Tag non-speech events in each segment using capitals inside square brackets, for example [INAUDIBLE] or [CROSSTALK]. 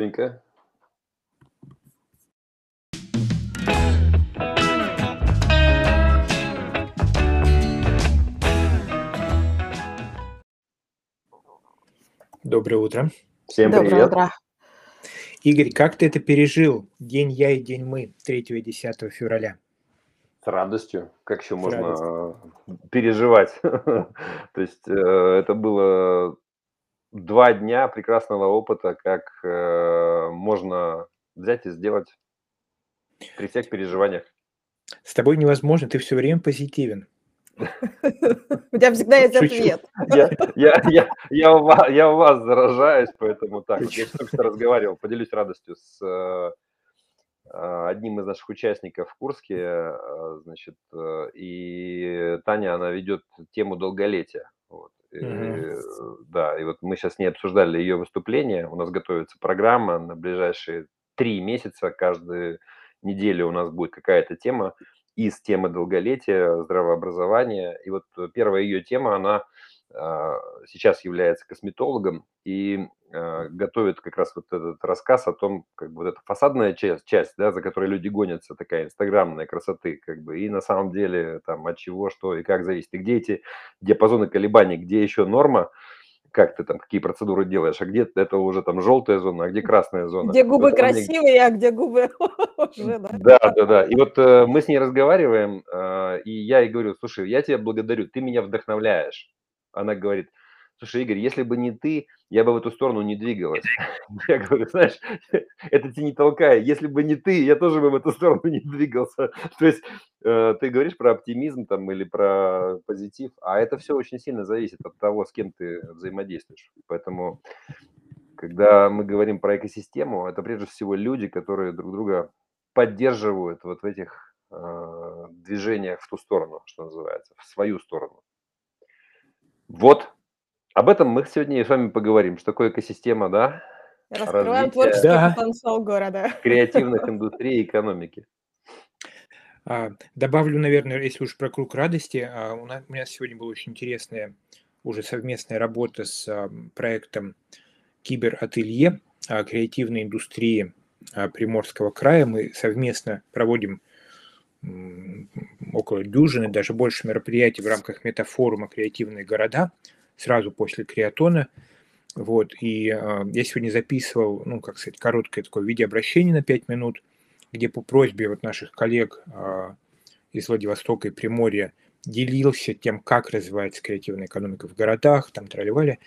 Женька. Доброе утро. Всем Доброе привет. утро. Игорь, как ты это пережил? День я и день мы, 3 и 10 февраля. С радостью. Как еще С можно э, переживать? [LAUGHS] То есть э, это было два дня прекрасного опыта, как э, можно взять и сделать при всех переживаниях. С тобой невозможно, ты все время позитивен. У тебя всегда есть ответ. Я, я, я, я, у вас, я у вас заражаюсь, поэтому так. Вот я только что разговаривал, поделюсь радостью с э, одним из наших участников в Курске, э, значит, э, и Таня, она ведет тему долголетия. Вот. Э, Да, и вот мы сейчас не обсуждали ее выступление, у нас готовится программа. На ближайшие три месяца, каждую неделю у нас будет какая-то тема из темы долголетия, здравообразования. И вот э, первая ее тема, она сейчас является косметологом и а, готовит как раз вот этот рассказ о том, как бы вот эта фасадная часть, часть да, за которой люди гонятся, такая инстаграмная красоты, как бы, и на самом деле там от чего, что и как зависит, и где эти диапазоны колебаний, где еще норма, как ты там, какие процедуры делаешь, а где это уже там желтая зона, а где красная зона. Где губы плане- красивые, а где губы [LAUGHS] уже, да? да, да, да. И вот э, мы с ней разговариваем, э, и я ей говорю, слушай, я тебя благодарю, ты меня вдохновляешь. Она говорит, слушай, Игорь, если бы не ты, я бы в эту сторону не двигалась. [LAUGHS] Я говорю, знаешь, [LAUGHS] это тебя не толкай, если бы не ты, я тоже бы в эту [LAUGHS] сторону не двигался. То есть э, ты говоришь про оптимизм там или про позитив, а это все очень сильно зависит от того, с кем ты взаимодействуешь. Поэтому когда мы говорим про экосистему, это прежде всего люди, которые друг друга поддерживают вот в этих э, движениях в ту сторону, что называется, в свою сторону. Вот. Об этом мы сегодня и с вами поговорим. Что такое экосистема, да? Раскрываем Развитие. творческий Да. потенциал города. [LAUGHS] Креативных индустрий и экономики. А, Добавлю, наверное, если уж про круг радости, а, у нас, у меня сегодня была очень интересная уже совместная работа с а, проектом Киберателье креативной индустрии Приморского края. Мы совместно проводим около дюжины, даже больше мероприятий в рамках метафорума «Креативные города» сразу после Креатона. Вот, и а, я сегодня записывал, ну, как сказать, короткое такое видеообращение на 5 минут, где по просьбе вот наших коллег а, из Владивостока и Приморья делился тем, как развивается креативная экономика в городах, там тролливали.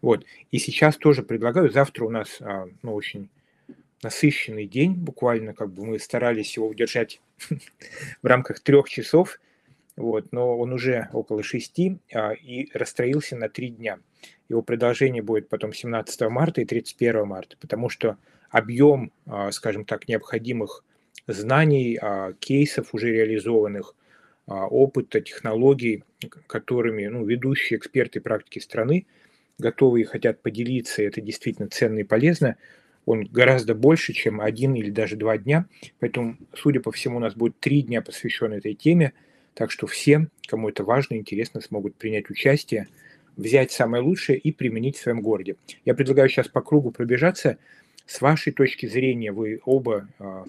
Вот. И сейчас тоже предлагаю, завтра у нас а, ну, очень насыщенный день, буквально как бы мы старались его удержать [LAUGHS] в рамках трех часов, вот, но он уже около шести а, и расстроился на три дня. Его продолжение будет потом 17 марта и 31 марта, потому что объем, а, скажем так, необходимых знаний, а, кейсов уже реализованных, а, опыта, технологий, которыми ну, ведущие эксперты практики страны готовы и хотят поделиться, это действительно ценно и полезно, он гораздо больше, чем один или даже два дня. Поэтому, судя по всему, у нас будет три дня посвящены этой теме. Так что все, кому это важно, интересно, смогут принять участие, взять самое лучшее и применить в своем городе. Я предлагаю сейчас по кругу пробежаться. С вашей точки зрения, вы оба а,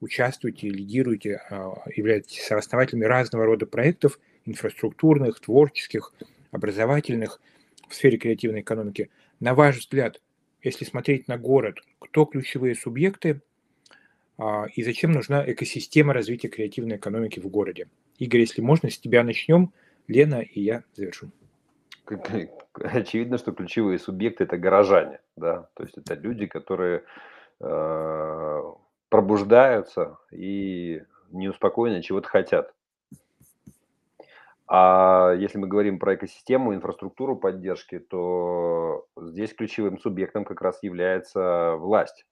участвуете, лидируете, а, являетесь сооснователями разного рода проектов, инфраструктурных, творческих, образовательных в сфере креативной экономики. На ваш взгляд, если смотреть на город, кто ключевые субъекты а, и зачем нужна экосистема развития креативной экономики в городе? Игорь, если можно, с тебя начнем. Лена и я завершу. [LAUGHS] Очевидно, что ключевые субъекты это горожане, да, то есть это люди, которые э, пробуждаются и неуспокоенно чего-то хотят. А если мы говорим про экосистему, инфраструктуру поддержки, то здесь ключевым субъектом как раз является власть.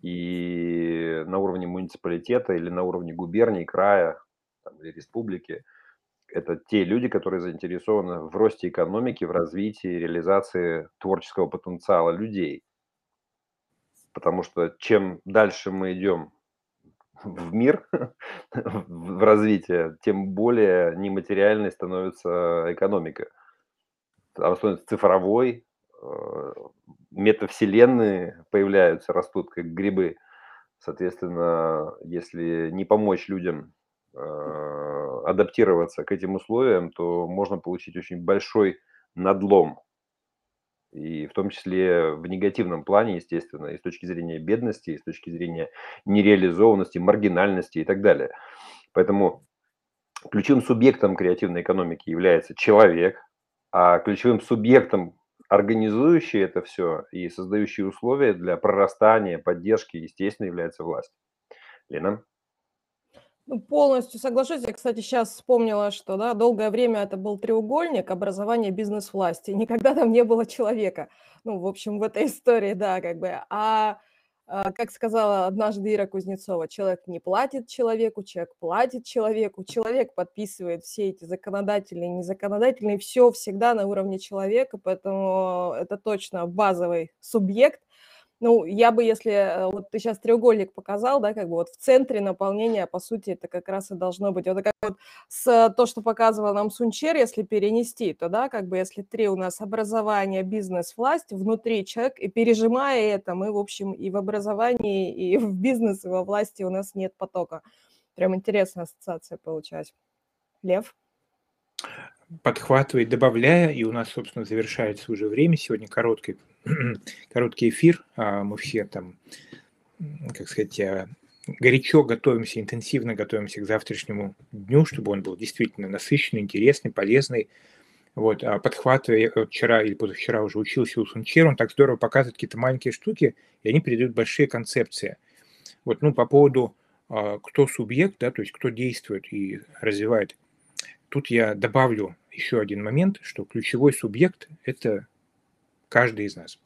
И на уровне муниципалитета или на уровне губернии, края там, или республики это те люди, которые заинтересованы в росте экономики, в развитии, реализации творческого потенциала людей. Потому что чем дальше мы идем в мир, [LAUGHS] в развитие, тем более нематериальной становится экономика. Она становится цифровой, э, метавселенные появляются, растут как грибы. Соответственно, если не помочь людям э, адаптироваться к этим условиям, то можно получить очень большой надлом. И в том числе в негативном плане, естественно, и с точки зрения бедности, и с точки зрения нереализованности, маргинальности и так далее. Поэтому ключевым субъектом креативной экономики является человек, а ключевым субъектом, организующий это все и создающий условия для прорастания, поддержки, естественно, является власть. Лена? Ну, полностью соглашусь. Я, кстати, сейчас вспомнила, что да, долгое время это был треугольник образования бизнес-власти. Никогда там не было человека. Ну, в общем, в этой истории, да, как бы. А а, как сказала однажды Ира Кузнецова, человек не платит человеку, человек платит человеку, человек подписывает все эти законодательные, незаконодательные, все всегда на уровне человека, поэтому это точно базовый субъект, ну, я бы, если э, вот ты сейчас треугольник показал, да, как бы вот в центре наполнения, по сути, это как раз и должно быть. Вот как вот с то, что показывал нам Сунчер, если перенести, то, да, как бы если три у нас образование, бизнес, власть, внутри человек, и пережимая это, мы, в общем, и в образовании, и в бизнес, и во власти у нас нет потока. Прям интересная ассоциация получается. Лев? Подхватывает, добавляя, и у нас, собственно, завершается уже время. Сегодня короткий, [CLEARS THROAT] короткий эфир. А мы все там, как сказать, а, горячо готовимся, интенсивно готовимся к завтрашнему дню, чтобы он был действительно насыщенный, интересный, полезный. Вот, а подхватывая, вчера или позавчера уже учился у Сунчера, он так здорово показывает какие-то маленькие штуки, и они передают большие концепции. Вот, ну, по поводу, кто субъект, да, то есть кто действует и развивает Тут я добавлю еще один момент, что ключевой субъект – это каждый из нас.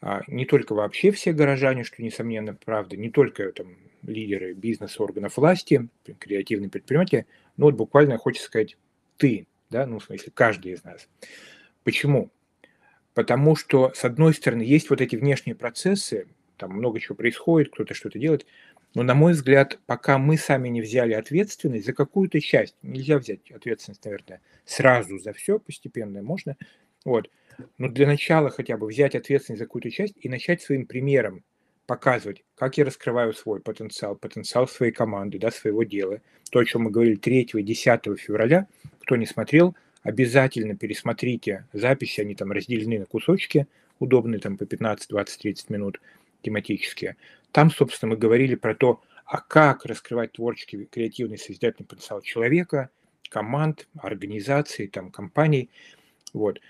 А не только вообще все горожане, что, несомненно, правда, не только там, лидеры бизнеса, органов власти, креативные предприниматели, но вот буквально хочется сказать «ты», да, ну, в смысле, каждый из нас. Почему? Потому что, с одной стороны, есть вот эти внешние процессы, там много чего происходит, кто-то что-то делает, но, на мой взгляд, пока мы сами не взяли ответственность за какую-то часть, нельзя взять ответственность, наверное, сразу за все, постепенно можно, вот, но для начала хотя бы взять ответственность за какую-то часть и начать своим примером показывать, как я раскрываю свой потенциал, потенциал своей команды, да, своего дела. То, о чем мы говорили 3 и 10 февраля, кто не смотрел, обязательно пересмотрите записи, они там разделены на кусочки, удобные там по 15, 20, 30 минут тематические. Там, собственно, мы говорили про то, а как раскрывать творческий, креативный, созидательный потенциал человека, команд, организаций, там, компаний. Вот.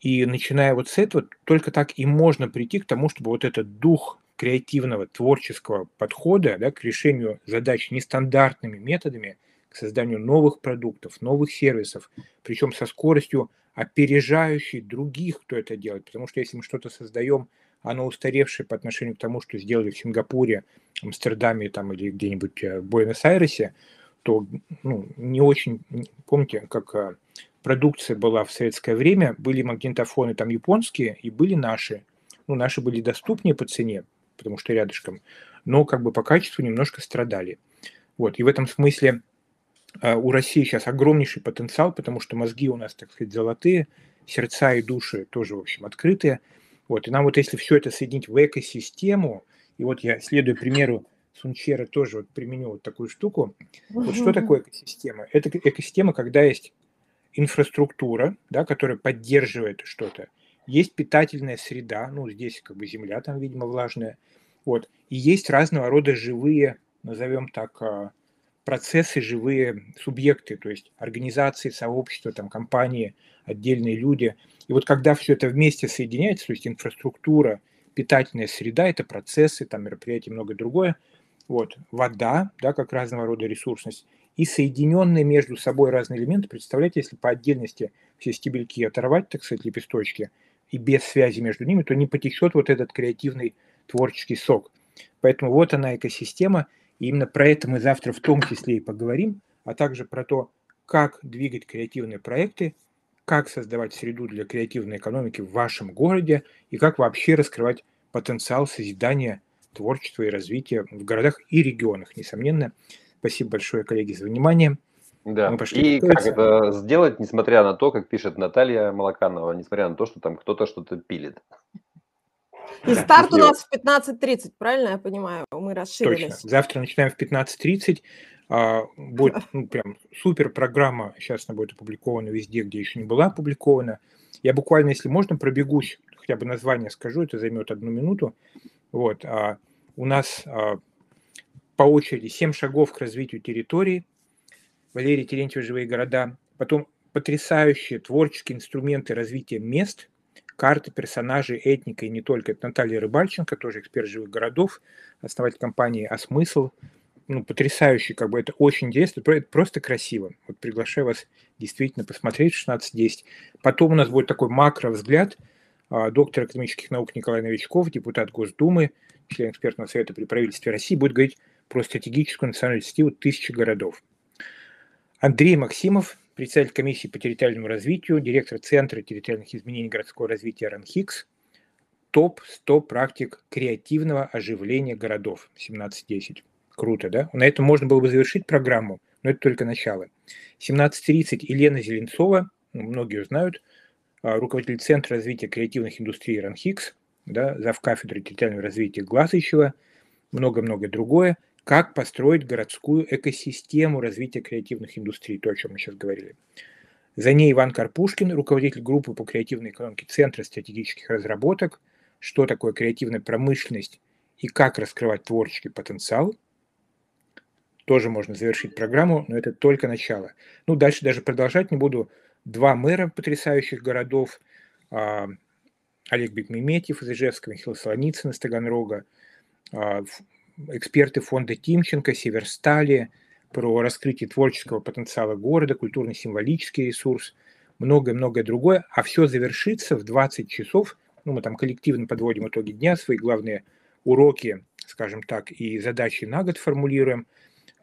И начиная вот с этого, только так и можно прийти к тому, чтобы вот этот дух креативного, творческого подхода да, к решению задач нестандартными методами, к созданию новых продуктов, новых сервисов, причем со скоростью опережающей других, кто это делает. Потому что если мы что-то создаем – оно устаревшее по отношению к тому, что сделали в Сингапуре, Амстердаме там, или где-нибудь э, в Буэнос-Айресе, то ну, не очень... Помните, как э, продукция была в советское время, были магнитофоны там японские и были наши. Ну, наши были доступнее по цене, потому что рядышком, но как бы по качеству немножко страдали. Вот, и в этом смысле э, у России сейчас огромнейший потенциал, потому что мозги у нас, так сказать, золотые, сердца и души тоже, в общем, открытые – вот, и нам вот если все это соединить в экосистему, и вот я следую примеру Сунчера тоже вот применю вот такую штуку. Вот что такое экосистема? Это экосистема, когда есть инфраструктура, да, которая поддерживает что-то. Есть питательная среда, ну, здесь как бы земля там, видимо, влажная. Вот. И есть разного рода живые, назовем так, а, процессы, живые субъекты, то есть организации, сообщества, там, компании, отдельные люди. И вот когда все это вместе соединяется, то есть инфраструктура, питательная среда, это процессы, там мероприятия и многое другое, вот, вода, да, как разного рода ресурсность, и соединенные между собой разные элементы, представляете, если по отдельности все стебельки оторвать, так сказать, лепесточки, и без связи между ними, то не потечет вот этот креативный творческий сок. Поэтому вот она экосистема, и именно про это мы завтра в том числе и поговорим, а также про то, как двигать креативные проекты как создавать среду для креативной экономики в вашем городе и как вообще раскрывать потенциал созидания, творчества и развития в городах и регионах, несомненно. Спасибо большое, коллеги, за внимание. Да, Мы пошли и как это сделать, несмотря на то, как пишет Наталья Малаканова, несмотря на то, что там кто-то что-то пилит. И старт у нас в 15.30, правильно я понимаю? Мы расширились. Точно. Завтра начинаем в 15.30. А, будет ну, прям супер программа. Сейчас она будет опубликована везде, где еще не была опубликована. Я буквально, если можно, пробегусь, хотя бы название скажу, это займет одну минуту. Вот. А у нас а, по очереди 7 шагов к развитию территории. Валерий Терентьев «Живые города». Потом потрясающие творческие инструменты развития мест, карты персонажей, этника и не только. Это Наталья Рыбальченко, тоже эксперт живых городов, основатель компании «А смысл». Ну, потрясающий, как бы это очень интересно, это просто красиво. Вот приглашаю вас действительно посмотреть 16.10. Потом у нас будет такой макро-взгляд. А, доктор экономических наук Николай Новичков, депутат Госдумы, член экспертного совета при правительстве России, будет говорить про стратегическую национальную инициативу «Тысячи городов». Андрей Максимов, председатель комиссии по территориальному развитию, директор Центра территориальных изменений городского развития РАНХИКС, топ-100 практик креативного оживления городов 1710. Круто, да? На этом можно было бы завершить программу, но это только начало. 17.30 Елена Зеленцова, многие знают, а, руководитель Центра развития креативных индустрий РАНХИКС, да, зав. кафедры территориального развития Глазычева, много-много другое как построить городскую экосистему развития креативных индустрий, то, о чем мы сейчас говорили. За ней Иван Карпушкин, руководитель группы по креативной экономике Центра стратегических разработок, что такое креативная промышленность и как раскрывать творческий потенциал. Тоже можно завершить программу, но это только начало. Ну, дальше даже продолжать не буду. Два мэра потрясающих городов, а, Олег Бекмеметьев из Ижевска, Михаил Солоницын из Таганрога, а, эксперты фонда Тимченко, Северстали, про раскрытие творческого потенциала города, культурно-символический ресурс, многое-многое другое, а все завершится в 20 часов, ну, мы там коллективно подводим итоги дня, свои главные уроки, скажем так, и задачи на год формулируем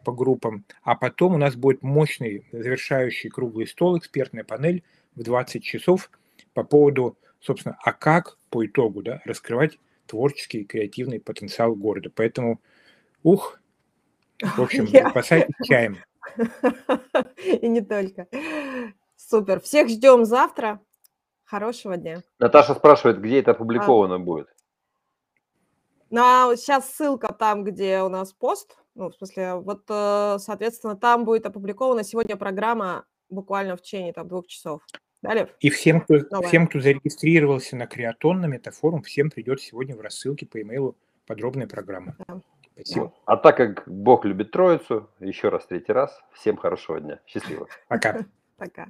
по группам, а потом у нас будет мощный завершающий круглый стол, экспертная панель в 20 часов по поводу, собственно, а как по итогу да, раскрывать творческий, креативный потенциал города. Поэтому, ух, в [LAUGHS] общем, запасайтесь [LAUGHS] чаем. И не только. Супер. Всех ждем завтра. Хорошего дня. Наташа спрашивает, где это опубликовано а. будет. Ну, а сейчас ссылка там, где у нас пост. Ну, в смысле, вот, э, соответственно, там будет опубликована сегодня программа буквально в течение там двух часов. Далее. И всем, кто, всем, кто зарегистрировался на Креатон, на Метафорум, всем придет сегодня в рассылке по имейлу подробная программа. Да. Спасибо. А так как Бог любит Троицу, еще раз, третий раз, всем хорошего дня. Счастливо. Пока. [LAUGHS] Пока.